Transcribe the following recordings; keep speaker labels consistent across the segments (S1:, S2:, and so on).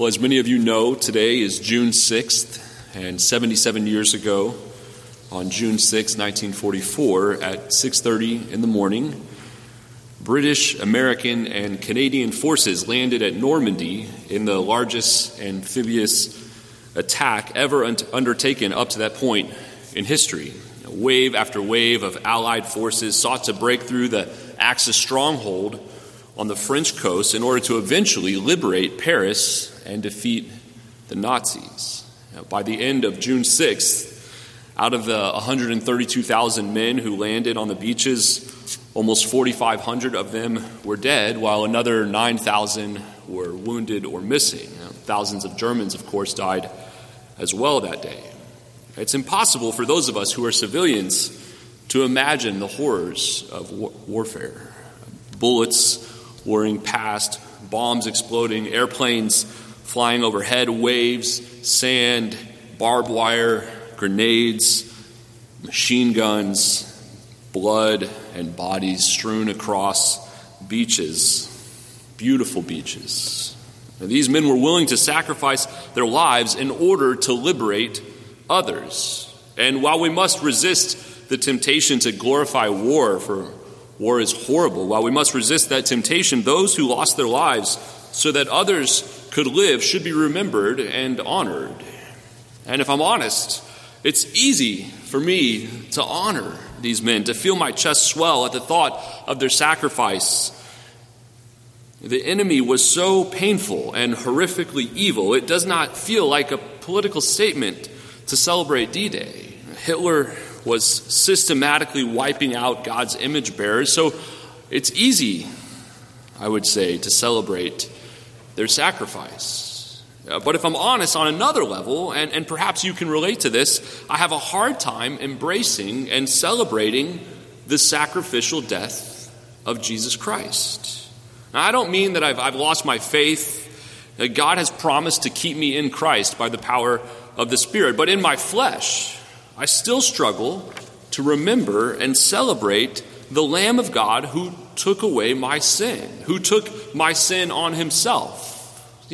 S1: Well, as many of you know, today is June 6th, and 77 years ago, on June 6, 1944, at 6:30 in the morning, British, American, and Canadian forces landed at Normandy in the largest amphibious attack ever un- undertaken up to that point in history. Wave after wave of Allied forces sought to break through the Axis stronghold on the French coast in order to eventually liberate Paris and defeat the Nazis. Now, by the end of June 6th, out of the 132,000 men who landed on the beaches, almost 4,500 of them were dead, while another 9,000 were wounded or missing. Now, thousands of Germans, of course, died as well that day. It's impossible for those of us who are civilians to imagine the horrors of war- warfare. Bullets whirring past, bombs exploding, airplanes flying overhead, waves, sand, barbed wire, grenades, machine guns, blood, and bodies strewn across beaches, beautiful beaches. And these men were willing to sacrifice their lives in order to liberate others. And while we must resist the temptation to glorify war, for war is horrible, while we must resist that temptation, those who lost their lives so that others could live should be remembered and honored. And if I'm honest, it's easy for me to honor these men, to feel my chest swell at the thought of their sacrifice. The enemy was so painful and horrifically evil, it does not feel like a political statement to celebrate D Day. Hitler was systematically wiping out God's image bearers, so it's easy, I would say, to celebrate their sacrifice. Uh, but if I'm honest on another level, and, and perhaps you can relate to this, I have a hard time embracing and celebrating the sacrificial death of Jesus Christ. Now, I don't mean that I've, I've lost my faith. That God has promised to keep me in Christ by the power of the Spirit. But in my flesh, I still struggle to remember and celebrate the Lamb of God who took away my sin, who took my sin on himself.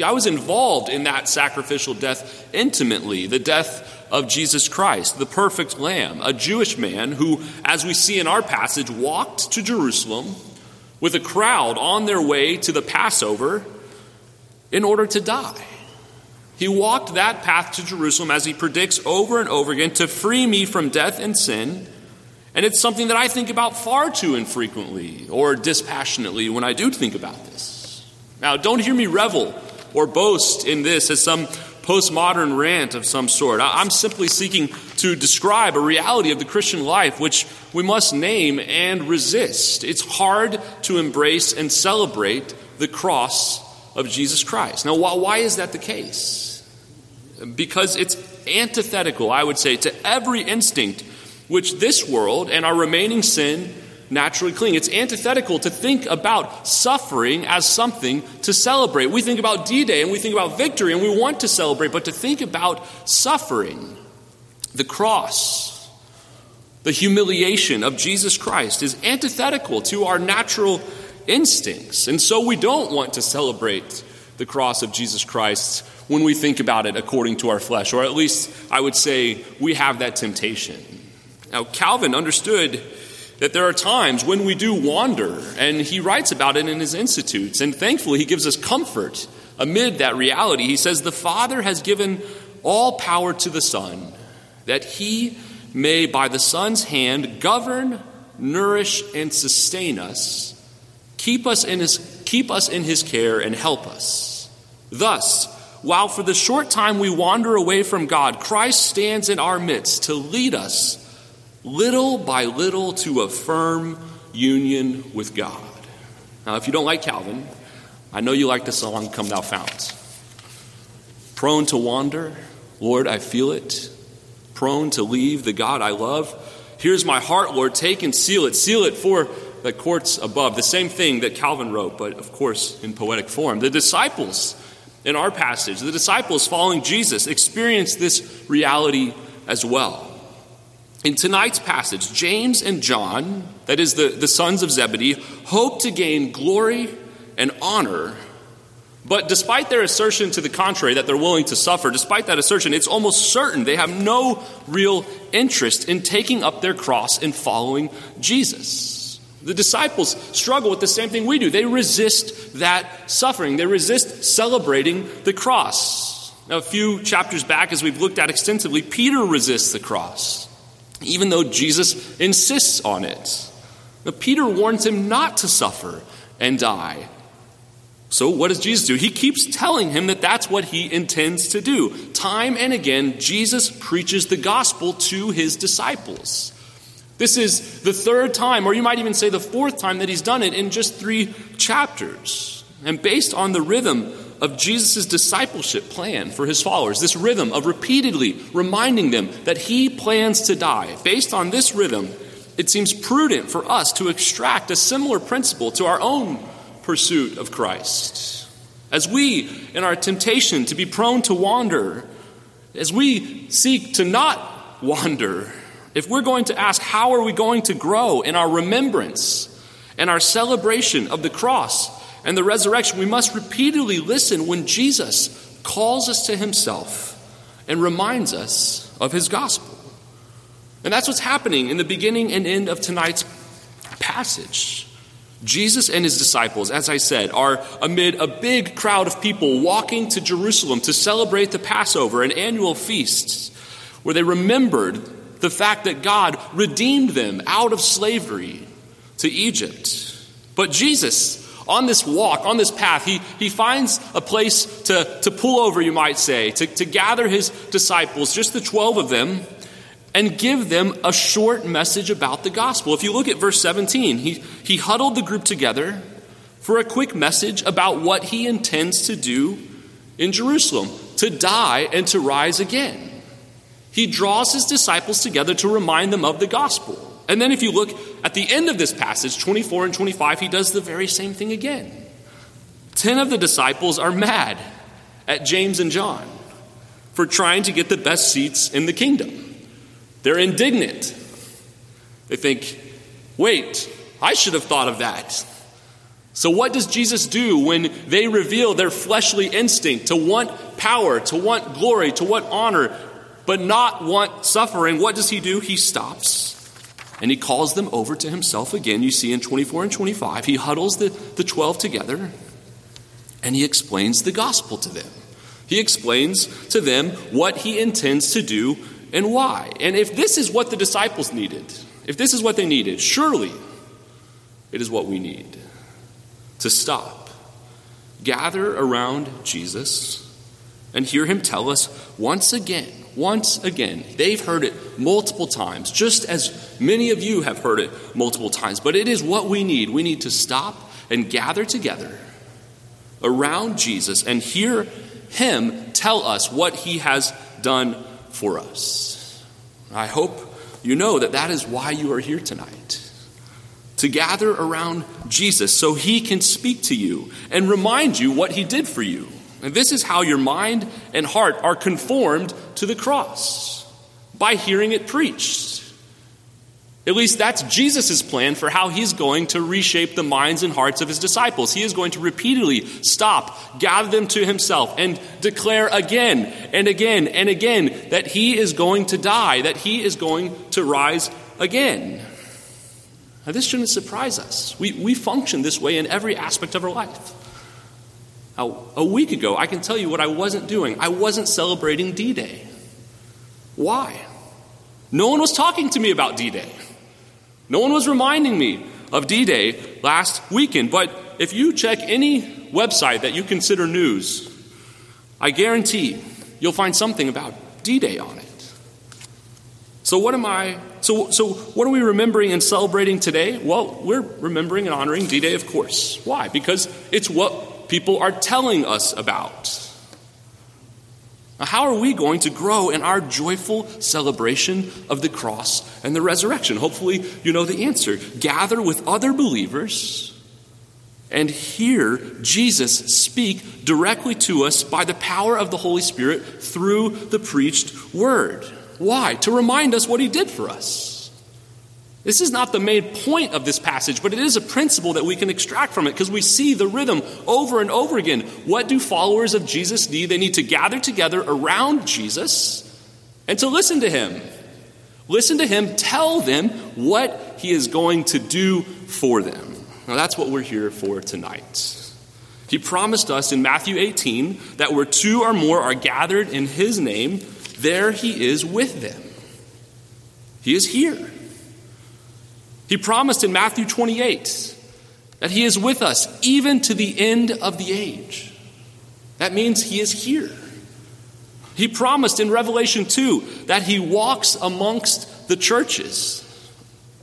S1: I was involved in that sacrificial death intimately, the death of Jesus Christ, the perfect Lamb, a Jewish man who, as we see in our passage, walked to Jerusalem with a crowd on their way to the Passover in order to die. He walked that path to Jerusalem as he predicts over and over again to free me from death and sin. And it's something that I think about far too infrequently or dispassionately when I do think about this. Now, don't hear me revel or boast in this as some postmodern rant of some sort. I'm simply seeking to describe a reality of the Christian life which we must name and resist. It's hard to embrace and celebrate the cross of Jesus Christ. Now, why is that the case? Because it's antithetical, I would say, to every instinct which this world and our remaining sin naturally cling. It's antithetical to think about suffering as something to celebrate. We think about D Day and we think about victory and we want to celebrate, but to think about suffering, the cross, the humiliation of Jesus Christ is antithetical to our natural instincts. And so we don't want to celebrate the cross of Jesus Christ when we think about it according to our flesh, or at least I would say we have that temptation. Now, Calvin understood that there are times when we do wander, and he writes about it in his institutes. And thankfully, he gives us comfort amid that reality. He says, The Father has given all power to the Son, that he may, by the Son's hand, govern, nourish, and sustain us, keep us in his, keep us in his care, and help us. Thus, while for the short time we wander away from God, Christ stands in our midst to lead us little by little to a firm union with God. Now, if you don't like Calvin, I know you like the song Come Thou Fount. Prone to wander, Lord, I feel it. Prone to leave the God I love. Here's my heart, Lord, take and seal it. Seal it for the courts above. The same thing that Calvin wrote, but of course in poetic form. The disciples in our passage, the disciples following Jesus, experienced this reality as well. In tonight's passage, James and John, that is the, the sons of Zebedee, hope to gain glory and honor But despite their assertion to the contrary, that they're willing to suffer, despite that assertion, it's almost certain they have no real interest in taking up their cross and following Jesus. The disciples struggle with the same thing we do. They resist that suffering, they resist celebrating the cross. Now, a few chapters back, as we've looked at extensively, Peter resists the cross, even though Jesus insists on it. Now, Peter warns him not to suffer and die. So, what does Jesus do? He keeps telling him that that's what he intends to do. Time and again, Jesus preaches the gospel to his disciples. This is the third time, or you might even say the fourth time, that he's done it in just three chapters. And based on the rhythm of Jesus' discipleship plan for his followers, this rhythm of repeatedly reminding them that he plans to die, based on this rhythm, it seems prudent for us to extract a similar principle to our own pursuit of Christ. As we, in our temptation to be prone to wander, as we seek to not wander, if we're going to ask, how are we going to grow in our remembrance and our celebration of the cross and the resurrection, we must repeatedly listen when Jesus calls us to himself and reminds us of his gospel. And that's what's happening in the beginning and end of tonight's passage. Jesus and his disciples, as I said, are amid a big crowd of people walking to Jerusalem to celebrate the Passover, an annual feast, where they remembered the fact that God redeemed them out of slavery to Egypt. But Jesus, on this walk, on this path, he, he finds a place to, to pull over, you might say, to, to gather his disciples, just the 12 of them, and give them a short message about the gospel. If you look at verse 17, he, he huddled the group together for a quick message about what he intends to do in Jerusalem to die and to rise again. He draws his disciples together to remind them of the gospel. And then, if you look at the end of this passage, 24 and 25, he does the very same thing again. Ten of the disciples are mad at James and John for trying to get the best seats in the kingdom. They're indignant. They think, wait, I should have thought of that. So, what does Jesus do when they reveal their fleshly instinct to want power, to want glory, to want honor, but not want suffering? What does he do? He stops and he calls them over to himself again. You see in 24 and 25, he huddles the, the 12 together and he explains the gospel to them. He explains to them what he intends to do and why. And if this is what the disciples needed, if this is what they needed, surely it is what we need to stop, gather around Jesus, and hear him tell us once again, once again. They've heard it multiple times, just as many of you have heard it multiple times, but it is what we need. We need to stop and gather together around Jesus and hear him tell us what he has done for us. I hope you know that that is why you are here tonight. To gather around Jesus so he can speak to you and remind you what he did for you. And this is how your mind and heart are conformed to the cross by hearing it preached. At least that's Jesus' plan for how he's going to reshape the minds and hearts of his disciples. He is going to repeatedly stop, gather them to himself, and declare again and again and again that he is going to die, that he is going to rise again. Now, this shouldn't surprise us. We, we function this way in every aspect of our life. Now, a week ago, I can tell you what I wasn't doing. I wasn't celebrating D Day. Why? No one was talking to me about D Day. No one was reminding me of D Day last weekend, but if you check any website that you consider news, I guarantee you'll find something about D Day on it. So what am I so so what are we remembering and celebrating today? Well, we're remembering and honoring D Day, of course. Why? Because it's what people are telling us about. Now, how are we going to grow in our joyful celebration of the cross and the resurrection? Hopefully, you know the answer. Gather with other believers and hear Jesus speak directly to us by the power of the Holy Spirit through the preached word. Why? To remind us what he did for us. This is not the main point of this passage, but it is a principle that we can extract from it because we see the rhythm over and over again. What do followers of Jesus need? They need to gather together around Jesus and to listen to him. Listen to him tell them what he is going to do for them. Now, that's what we're here for tonight. He promised us in Matthew 18 that where two or more are gathered in his name, there he is with them. He is here. He promised in Matthew 28 that he is with us even to the end of the age. That means he is here. He promised in Revelation 2 that he walks amongst the churches.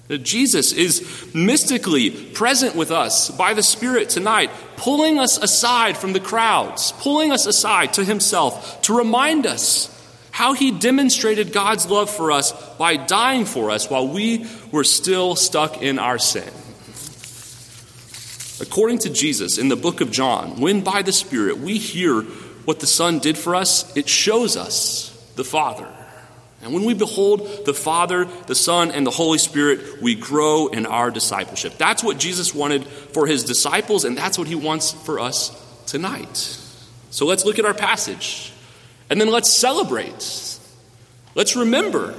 S1: That Jesus is mystically present with us by the Spirit tonight, pulling us aside from the crowds, pulling us aside to himself to remind us how he demonstrated God's love for us by dying for us while we were still stuck in our sin. According to Jesus in the book of John, when by the Spirit we hear what the Son did for us, it shows us the Father. And when we behold the Father, the Son, and the Holy Spirit, we grow in our discipleship. That's what Jesus wanted for his disciples, and that's what he wants for us tonight. So let's look at our passage, and then let's celebrate. Let's remember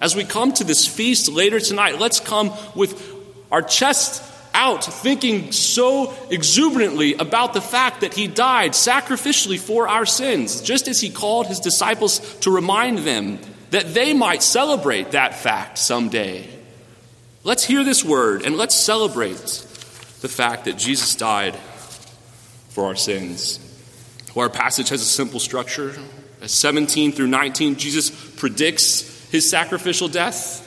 S1: as we come to this feast later tonight, let's come with our chest out thinking so exuberantly about the fact that he died sacrificially for our sins, just as he called his disciples to remind them that they might celebrate that fact someday. Let's hear this word and let's celebrate the fact that Jesus died for our sins. Well, our passage has a simple structure. As 17 through 19, Jesus predicts his sacrificial death.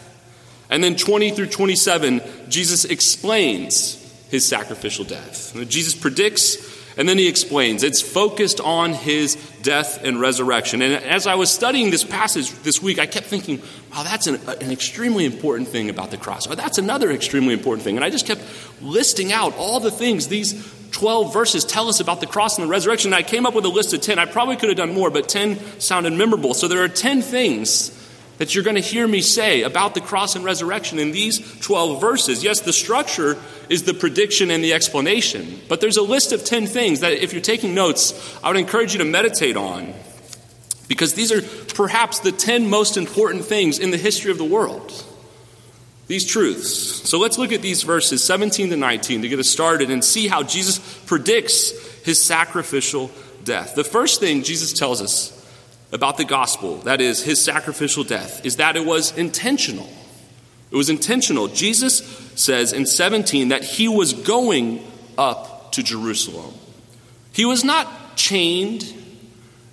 S1: And then 20 through 27, Jesus explains his sacrificial death. Jesus predicts and then he explains. It's focused on his death and resurrection. And as I was studying this passage this week, I kept thinking, wow, that's an, uh, an, extremely important thing about the cross. Or that's another extremely important thing. And I just kept listing out all the things these 12 verses tell us about the cross and the resurrection. And I came up with a list of 10. I probably could have done more, but 10 sounded memorable. So there are 10 things that you're going to hear me say about the cross and resurrection in these 12 verses. Yes, the structure is the prediction and the explanation, but there's a list of 10 things that if you're taking notes, I would encourage you to meditate on because these are perhaps the 10 most important things in the history of the world. These truths. So let's look at these verses 17 to 19 to get us started and see how Jesus predicts his sacrificial death. The first thing Jesus tells us about the gospel, that is, his sacrificial death, is that it was intentional. It was intentional. Jesus says in 17 that he was going up to Jerusalem. He was not chained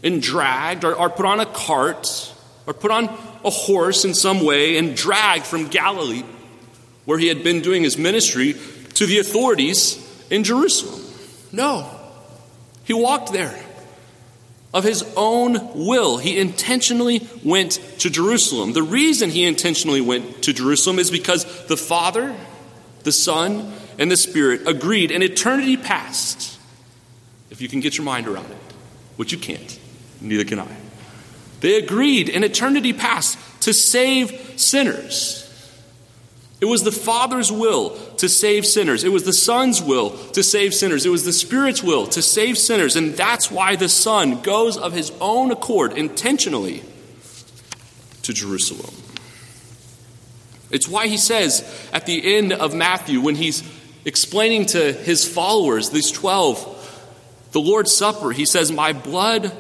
S1: and dragged or, or put on a cart or put on a horse in some way and dragged from Galilee, where he had been doing his ministry, to the authorities in Jerusalem. No, he walked there of his own will. He intentionally went to Jerusalem. The reason he intentionally went to Jerusalem is because the Father, the Son, and the Spirit agreed in eternity past, if you can get your mind around it, which you can't, neither can I. They agreed in eternity past to save sinners. It was the Father's will to save sinners. It was the Son's will to save sinners. It was the Spirit's will to save sinners. And that's why the Son goes of his own accord intentionally to Jerusalem. It's why he says at the end of Matthew, when he's explaining to his followers, these 12, the Lord's Supper, he says, My blood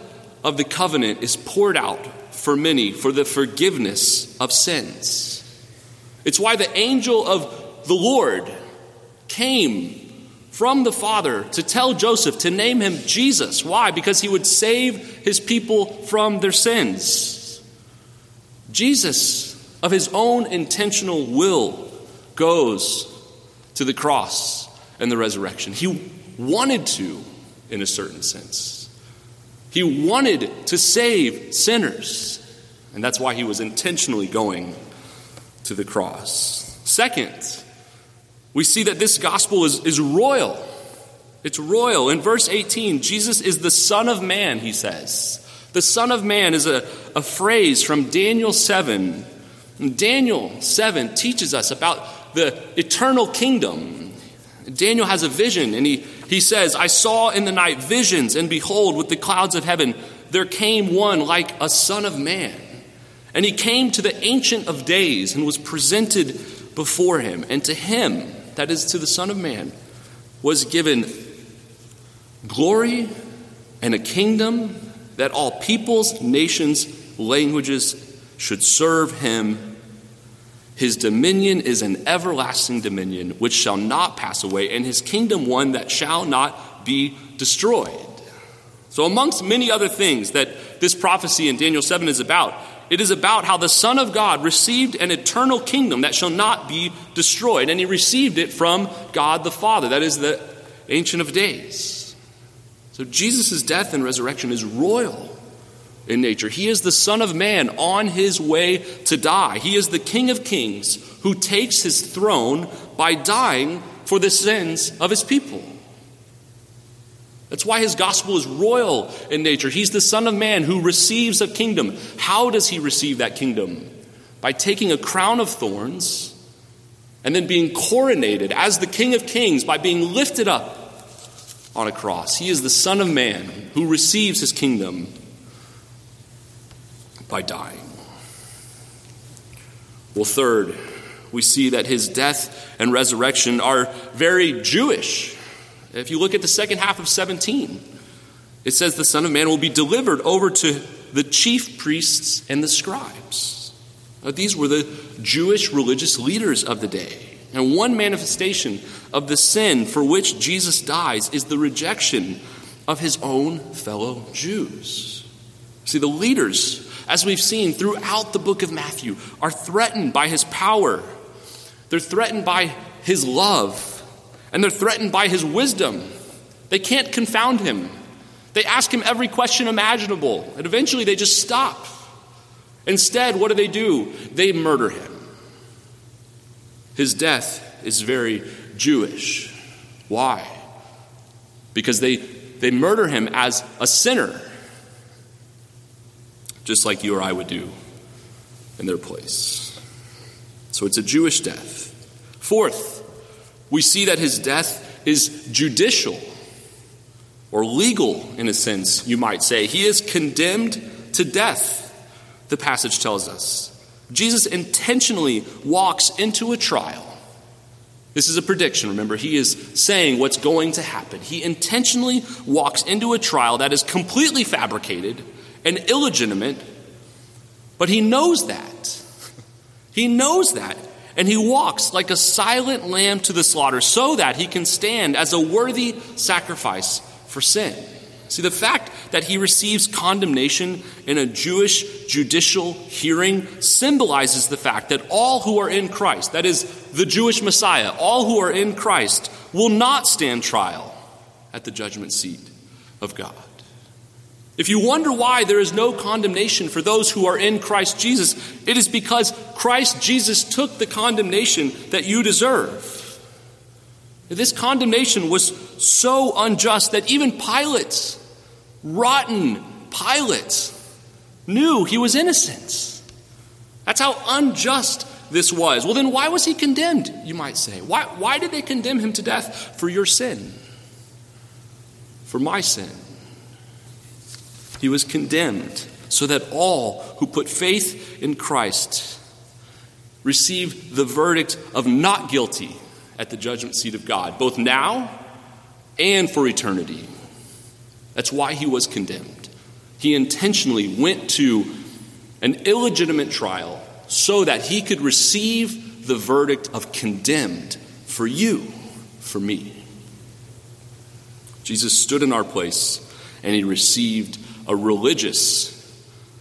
S1: of the covenant is poured out for many for the forgiveness of sins. It's why the angel of the Lord came from the Father to tell Joseph to name him Jesus. Why? Because he would save his people from their sins. Jesus, of his own intentional will, goes to the cross and the resurrection. He wanted to, in a certain sense. He wanted to save sinners, and that's why he was intentionally going to the cross. Second, we see that this gospel is, is royal. It's royal. In verse 18, Jesus is the Son of Man, he says. The Son of Man is a, a phrase from Daniel 7. And Daniel 7 teaches us about the eternal kingdom. Daniel has a vision, and he, he says, I saw in the night visions, and behold, with the clouds of heaven, there came one like a son of man. And he came to the Ancient of Days and was presented before him. And to him, that is to the Son of Man, was given glory and a kingdom that all peoples, nations, languages should serve him. His dominion is an everlasting dominion which shall not pass away, and his kingdom one that shall not be destroyed. So, amongst many other things that this prophecy in Daniel 7 is about, it is about how the Son of God received an eternal kingdom that shall not be destroyed. And he received it from God the Father, that is the Ancient of Days. So Jesus' death and resurrection is royal in nature. He is the Son of Man on his way to die. He is the King of Kings who takes his throne by dying for the sins of his people. That's why his gospel is royal in nature. He's the Son of Man who receives a kingdom. How does he receive that kingdom? By taking a crown of thorns and then being coronated as the King of Kings by being lifted up on a cross. He is the Son of Man who receives his kingdom by dying. Well, third, we see that his death and resurrection are very Jewish. If you look at the second half of 17, it says the Son of Man will be delivered over to the chief priests and the scribes. Now, these were the Jewish religious leaders of the day. And one manifestation of the sin for which Jesus dies is the rejection of his own fellow Jews. See, the leaders, as we've seen throughout the book of Matthew, are threatened by his power, they're threatened by his love and they're threatened by his wisdom. They can't confound him. They ask him every question imaginable, and eventually they just stop. Instead, what do they do? They murder him. His death is very Jewish. Why? Because they, they murder him as a sinner, just like you or I would do in their place. So it's a Jewish death. Fourth, we see that his death is judicial or legal in a sense, you might say. He is condemned to death, the passage tells us. Jesus intentionally walks into a trial. This is a prediction, remember. He is saying what's going to happen. He intentionally walks into a trial that is completely fabricated and illegitimate, but he knows that. He knows that and he walks like a silent lamb to the slaughter so that he can stand as a worthy sacrifice for sin. See, the fact that he receives condemnation in a Jewish judicial hearing symbolizes the fact that all who are in Christ, that is, the Jewish Messiah, all who are in Christ, will not stand trial at the judgment seat of God. If you wonder why there is no condemnation for those who are in Christ Jesus, it is because Christ Jesus took the condemnation that you deserve. This condemnation was so unjust that even Pilate, rotten Pilate, knew he was innocent. That's how unjust this was. Well, then why was he condemned, you might say? Why, why did they condemn him to death? For your sin, for my sin. He was condemned so that all who put faith in Christ receive the verdict of not guilty at the judgment seat of God, both now and for eternity. That's why he was condemned. He intentionally went to an illegitimate trial so that he could receive the verdict of condemned for you, for me. Jesus stood in our place and he received a religious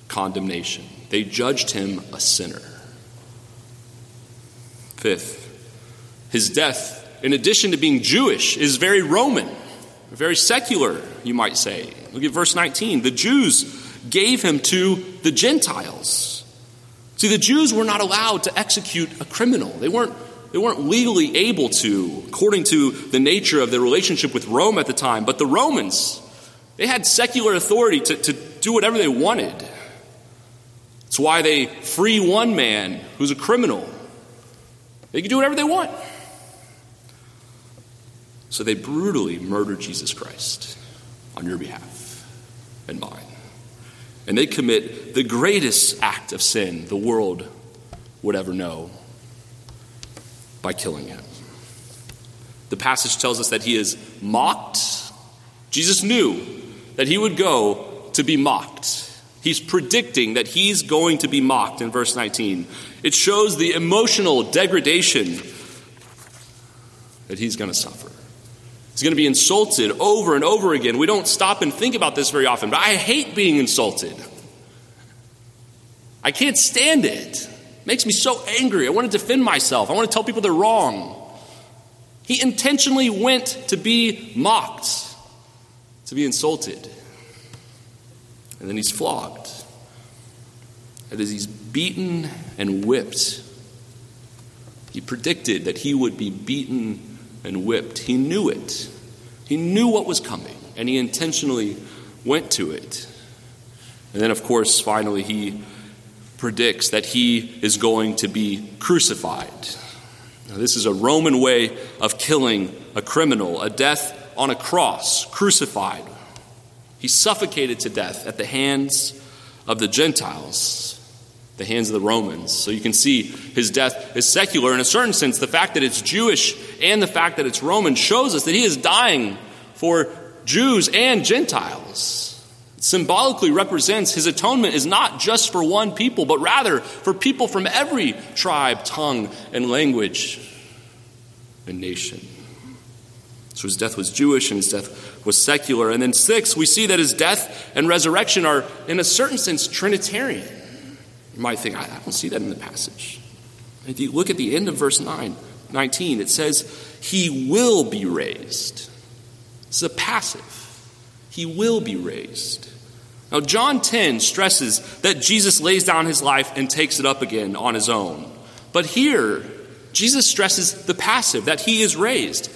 S1: condemnation. They judged him a sinner. Fifth, his death, in addition to being Jewish, is very Roman, very secular, you might say. Look at verse 19. The Jews gave him to the Gentiles. See, the Jews were not allowed to execute a criminal. They weren't, they weren't legally able to, according to the nature of their relationship with Rome at the time. But the Romans, they had secular authority to, to do whatever they wanted. It's why they free one man who's a criminal. They can do whatever they want. So they brutally murder Jesus Christ on your behalf and mine. And they commit the greatest act of sin the world would ever know by killing him. The passage tells us that he is mocked. Jesus knew that he would go to be mocked. He's predicting that he's going to be mocked in verse 19. It shows the emotional degradation that he's going to suffer. He's going to be insulted over and over again. We don't stop and think about this very often, but I hate being insulted. I can't stand it. It makes me so angry. I want to defend myself. I want to tell people they're wrong. He intentionally went to be mocked, to be insulted. And then he's flogged. And as he's beaten and whipped, he predicted that he would be beaten and whipped. He knew it. He knew what was coming, and he intentionally went to it. And then, of course, finally, he predicts that he is going to be crucified. Now, this is a Roman way of killing a criminal, a death on a cross, crucified. He suffocated to death at the hands of the Gentiles, the hands of the Romans. So you can see his death is secular. In a certain sense, the fact that it's Jewish and the fact that it's Roman shows us that he is dying for Jews and Gentiles symbolically represents his atonement is not just for one people, but rather for people from every tribe, tongue, and language and nation. So his death was Jewish and his death was secular. And then, six, we see that his death and resurrection are, in a certain sense, Trinitarian. You might think, I don't see that in the passage. If you look at the end of verse 9, 19, it says, He will be raised. It's a passive. He will be raised. Now, John 10 stresses that Jesus lays down his life and takes it up again on his own. But here, Jesus stresses the passive, that he is raised.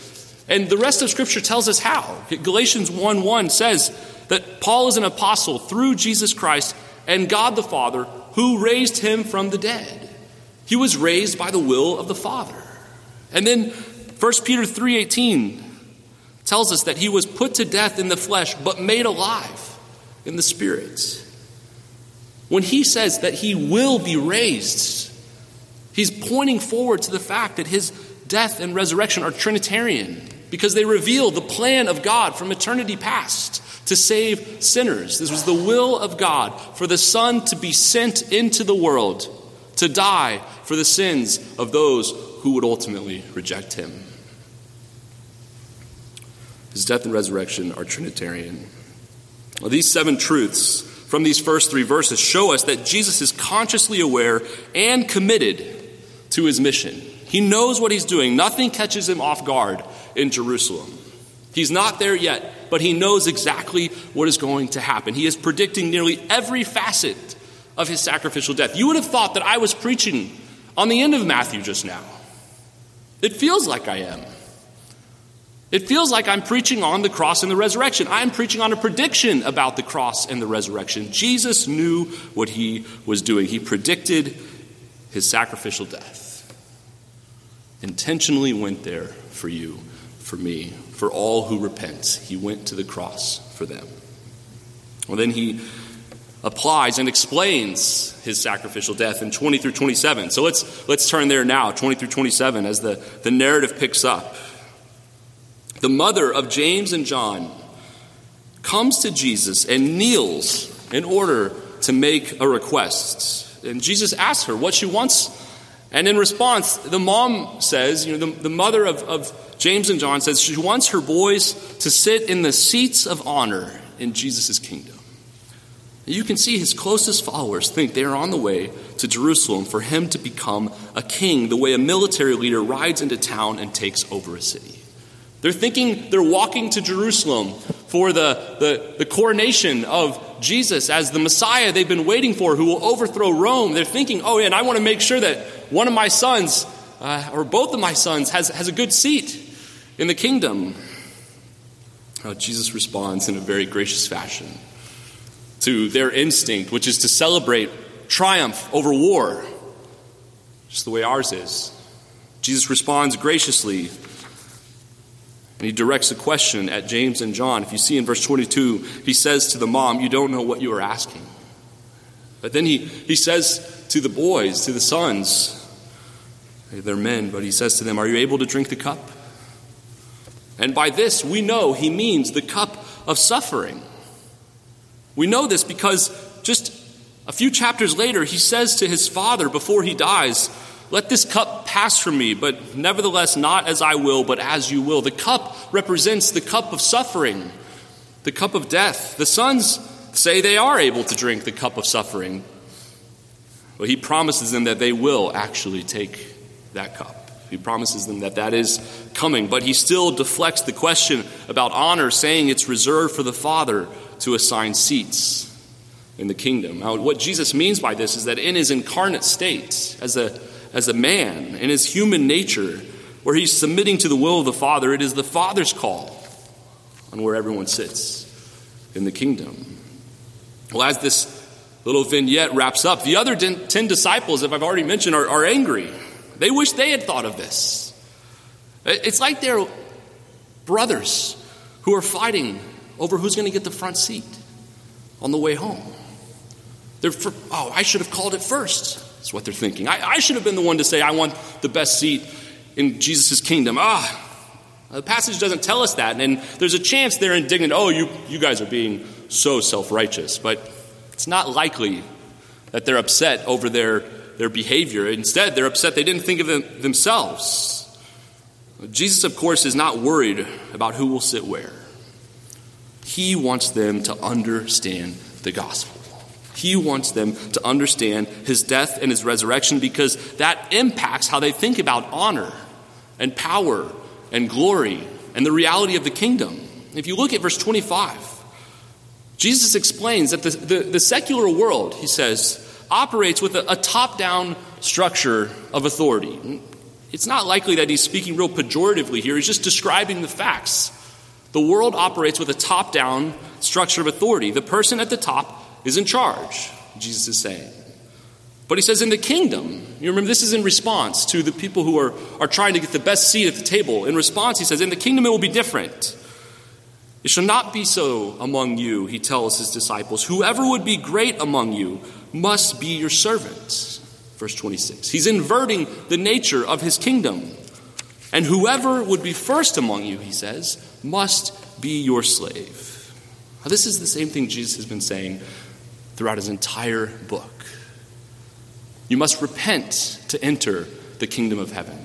S1: And the rest of Scripture tells us how. Galatians 1 1 says that Paul is an apostle through Jesus Christ and God the Father who raised him from the dead. He was raised by the will of the Father. And then 1 Peter 3:18 tells us that he was put to death in the flesh but made alive in the Spirit. When he says that he will be raised, he's pointing forward to the fact that his death and resurrection are Trinitarian because they reveal the plan of God from eternity past to save sinners. This was the will of God for the Son to be sent into the world to die for the sins of those who would ultimately reject him. His death and resurrection are Trinitarian. Well, these seven truths from these first three verses show us that Jesus is consciously aware and committed to his mission. He knows what he's doing, nothing catches him off guard in Jerusalem. He's not there yet, but he knows exactly what is going to happen. He is predicting nearly every facet of his sacrificial death. You would have thought that I was preaching on the end of Matthew just now. It feels like I am. It feels like I'm preaching on the cross and the resurrection. I'm preaching on a prediction about the cross and the resurrection. Jesus knew what he was doing, he predicted his sacrificial death. Intentionally went there for you, for me, for all who repent. He went to the cross for them. Well, then he applies and explains his sacrificial death in 20 through 27. So let's, let's turn there now, 20 through 27, as the, the narrative picks up the mother of James and John, comes to Jesus and kneels in order to make a request. And Jesus asks her what she wants. And in response, the mom says, you know, the, the mother of, of James and John says she wants her boys to sit in the seats of honor in Jesus' kingdom. You can see his closest followers think they are on the way to Jerusalem for him to become a king, the way a military leader rides into town and takes over a city. They're thinking they're walking to Jerusalem for the, the, the, coronation of Jesus as the Messiah they've been waiting for who will overthrow Rome. They're thinking, oh, and I want to make sure that one of my sons, uh, or both of my sons, has, has a good seat in the kingdom. Oh, Jesus responds in a very gracious fashion to their instinct, which is to celebrate triumph over war, just the way ours is. Jesus responds graciously and he directs a question at James and John. If you see in verse 22, he says to the mom, You don't know what you are asking. But then he, he says to the boys, to the sons, they're men, but he says to them, Are you able to drink the cup? And by this, we know he means the cup of suffering. We know this because just a few chapters later, he says to his father before he dies, let this cup pass from me, but nevertheless, not as I will, but as you will. The cup represents the cup of suffering, the cup of death. The sons say they are able to drink the cup of suffering. But he promises them that they will actually take that cup. He promises them that that is coming, but he still deflects the question about honor, saying it's reserved for the Father to assign seats in the kingdom. Now, what Jesus means by this is that in his incarnate state, as a as a man in his human nature, where he's submitting to the will of the Father, it is the Father's call on where everyone sits in the kingdom. Well, as this little vignette wraps up, the other ten disciples, if I've already mentioned, are, are angry. They wish they had thought of this. It's like they're brothers who are fighting over who's going to get the front seat on the way home. They're for, oh, I should have called it first. That's what they're thinking. I, I should have been the one to say, I want the best seat in Jesus' kingdom. Ah, the passage doesn't tell us that. And there's a chance they're indignant. Oh, you, you guys are being so self righteous. But it's not likely that they're upset over their, their behavior. Instead, they're upset they didn't think of them, themselves. Jesus, of course, is not worried about who will sit where. He wants them to understand the gospel. He wants them to understand his death and his resurrection because that impacts how they think about honor and power and glory and the reality of the kingdom. If you look at verse 25, Jesus explains that the, the, the secular world, he says, operates with a, a top down structure of authority. It's not likely that he's speaking real pejoratively here, he's just describing the facts. The world operates with a top down structure of authority. The person at the top is in charge, Jesus is saying. But he says in the kingdom, you remember this is in response to the people who are, are trying to get the best seat at the table. In response, he says, In the kingdom it will be different. It shall not be so among you, he tells his disciples. Whoever would be great among you must be your servant. Verse 26. He's inverting the nature of his kingdom. And whoever would be first among you, he says, must be your slave. Now, this is the same thing Jesus has been saying throughout his entire book. You must repent to enter the kingdom of heaven.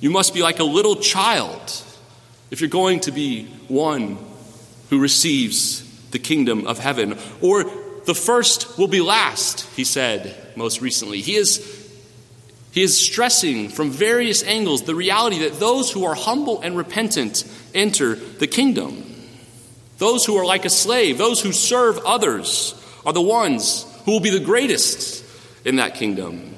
S1: You must be like a little child if you're going to be one who receives the kingdom of heaven. Or the first will be last, he said most recently. He is, he is stressing from various angles the reality that those who are humble and repentant enter the kingdom. Those who are like a slave, those who serve others, are the ones who will be the greatest in that kingdom.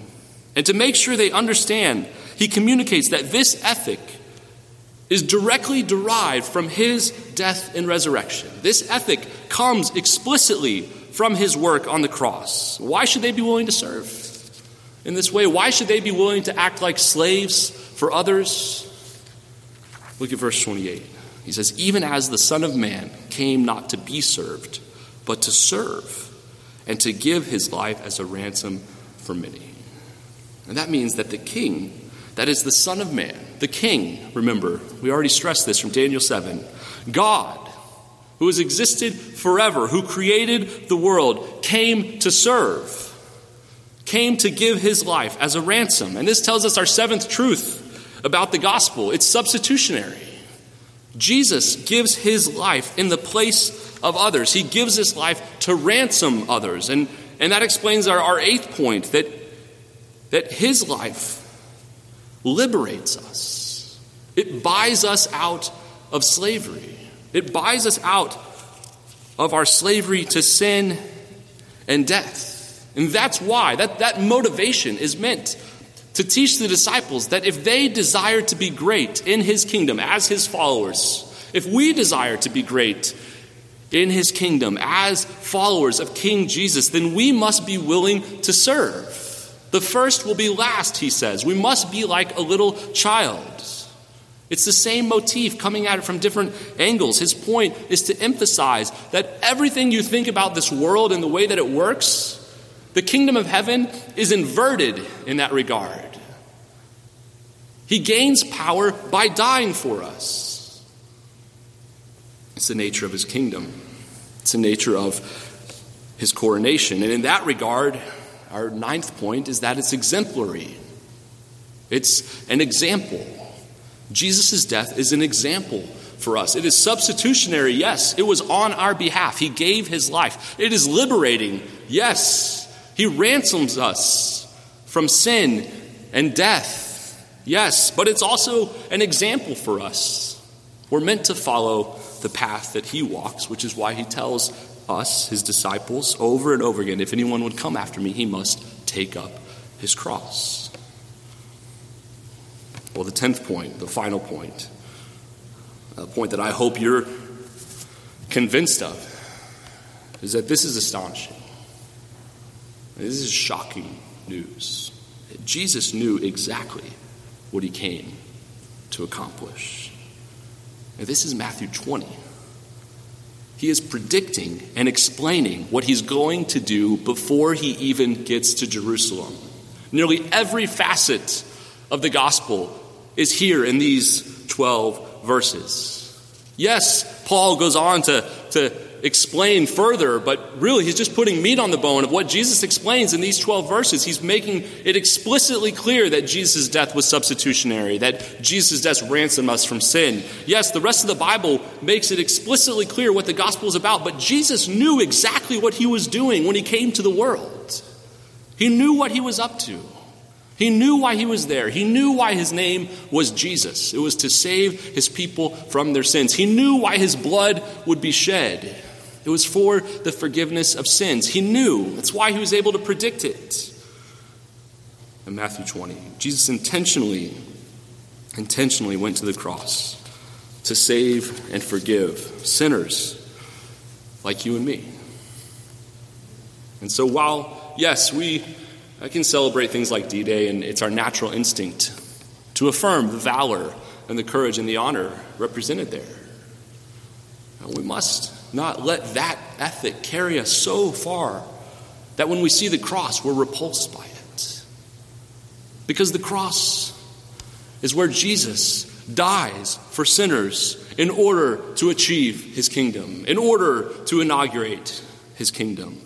S1: And to make sure they understand, he communicates that this ethic is directly derived from his death and resurrection. This ethic comes explicitly from his work on the cross. Why should they be willing to serve in this way? Why should they be willing to act like slaves for others? Look at verse 28. He says, Even as the Son of Man came not to be served, but to serve and to give his life as a ransom for many. And that means that the king, that is the Son of Man, the king, remember, we already stressed this from Daniel 7, God, who has existed forever, who created the world, came to serve, came to give his life as a ransom. And this tells us our seventh truth about the gospel it's substitutionary. Jesus gives his life in the place of others. He gives his life to ransom others. And, and that explains our, our eighth point that, that his life liberates us, it buys us out of slavery, it buys us out of our slavery to sin and death. And that's why, that, that motivation is meant to teach the disciples that if they desire to be great in his kingdom as his followers, if we desire to be great in his kingdom as followers of King Jesus, then we must be willing to serve. The first will be last, he says. We must be like a little child. It's the same motif coming at it from different angles. His point is to emphasize that everything you think about this world and the way that it works, the kingdom of heaven is inverted in that regard. He gains power by dying for us. It's the nature of his kingdom, it's the nature of his coronation. And in that regard, our ninth point is that it's exemplary, it's an example. Jesus' death is an example for us. It is substitutionary, yes. It was on our behalf. He gave his life. It is liberating, yes. He ransoms us from sin and death, yes. But it's also an example for us. We're meant to follow the path that he walks, which is why he tells us, his disciples, over and over again if anyone would come after me, he must take up his cross. Well, the tenth point, the final point, a point that I hope you're convinced of, is that this is astonishing. This is shocking news. Jesus knew exactly what he came to accomplish. Now, this is Matthew 20. He is predicting and explaining what he's going to do before he even gets to Jerusalem. Nearly every facet of the gospel is here in these 12 verses. Yes, Paul goes on to, to explain further, but really he's just putting meat on the bone of what Jesus explains in these 12 verses. He's making it explicitly clear that Jesus' death was substitutionary, that Jesus' death ransomed us from sin. Yes, the rest of the Bible makes it explicitly clear what the gospel is about, but Jesus knew exactly what he was doing when he came to the world. He knew what he was up to. He knew why he was there. He knew why his name was Jesus. It was to save his people from their sins. He knew why his blood would be shed. It was for the forgiveness of sins. He knew. That's why he was able to predict it. In Matthew 20, Jesus intentionally, intentionally went to the cross to save and forgive sinners like you and me. And so while, yes, we I can celebrate things like D Day, and it's our natural instinct to affirm the valor and the courage and the honor represented there. we must not let that ethic carry us so far that when we see the cross, we're repulsed by it. Because the cross is where Jesus dies for sinners in order to achieve his kingdom, in order to inaugurate his kingdom.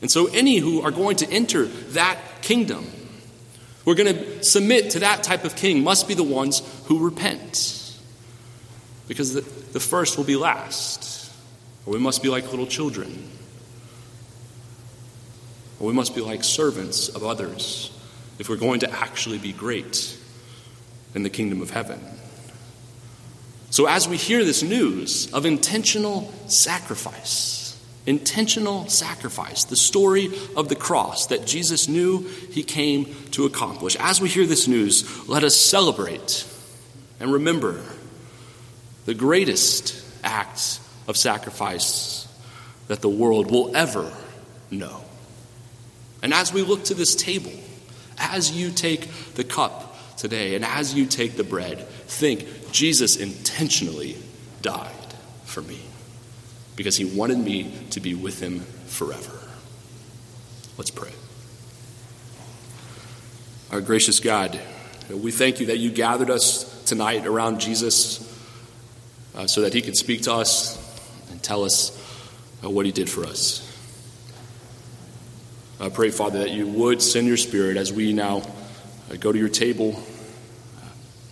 S1: And so, any who are going to enter that kingdom, who are going to submit to that type of king, must be the ones who repent. Because the, the first will be last. Or we must be like little children. Or we must be like servants of others if we're going to actually be great in the kingdom of heaven. So, as we hear this news of intentional sacrifice, intentional sacrifice, the story of the cross that Jesus knew he came to accomplish. As we hear this news, let us celebrate and remember the greatest act of sacrifice that the world will ever know. And as we look to this table, as you take the cup today and as you take the bread, think Jesus intentionally died for me because he wanted me to be with him forever. Let's pray. Our gracious God, we thank you that you gathered us tonight around Jesus uh, so that he could speak to us tell us uh, what he did for us. I pray, Father, that you would send your spirit as we now uh, go to your table,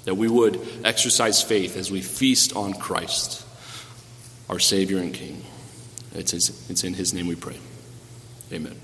S1: that we would exercise faith as we feast on Christ our Savior and King. It's, it's in His name we pray. Amen.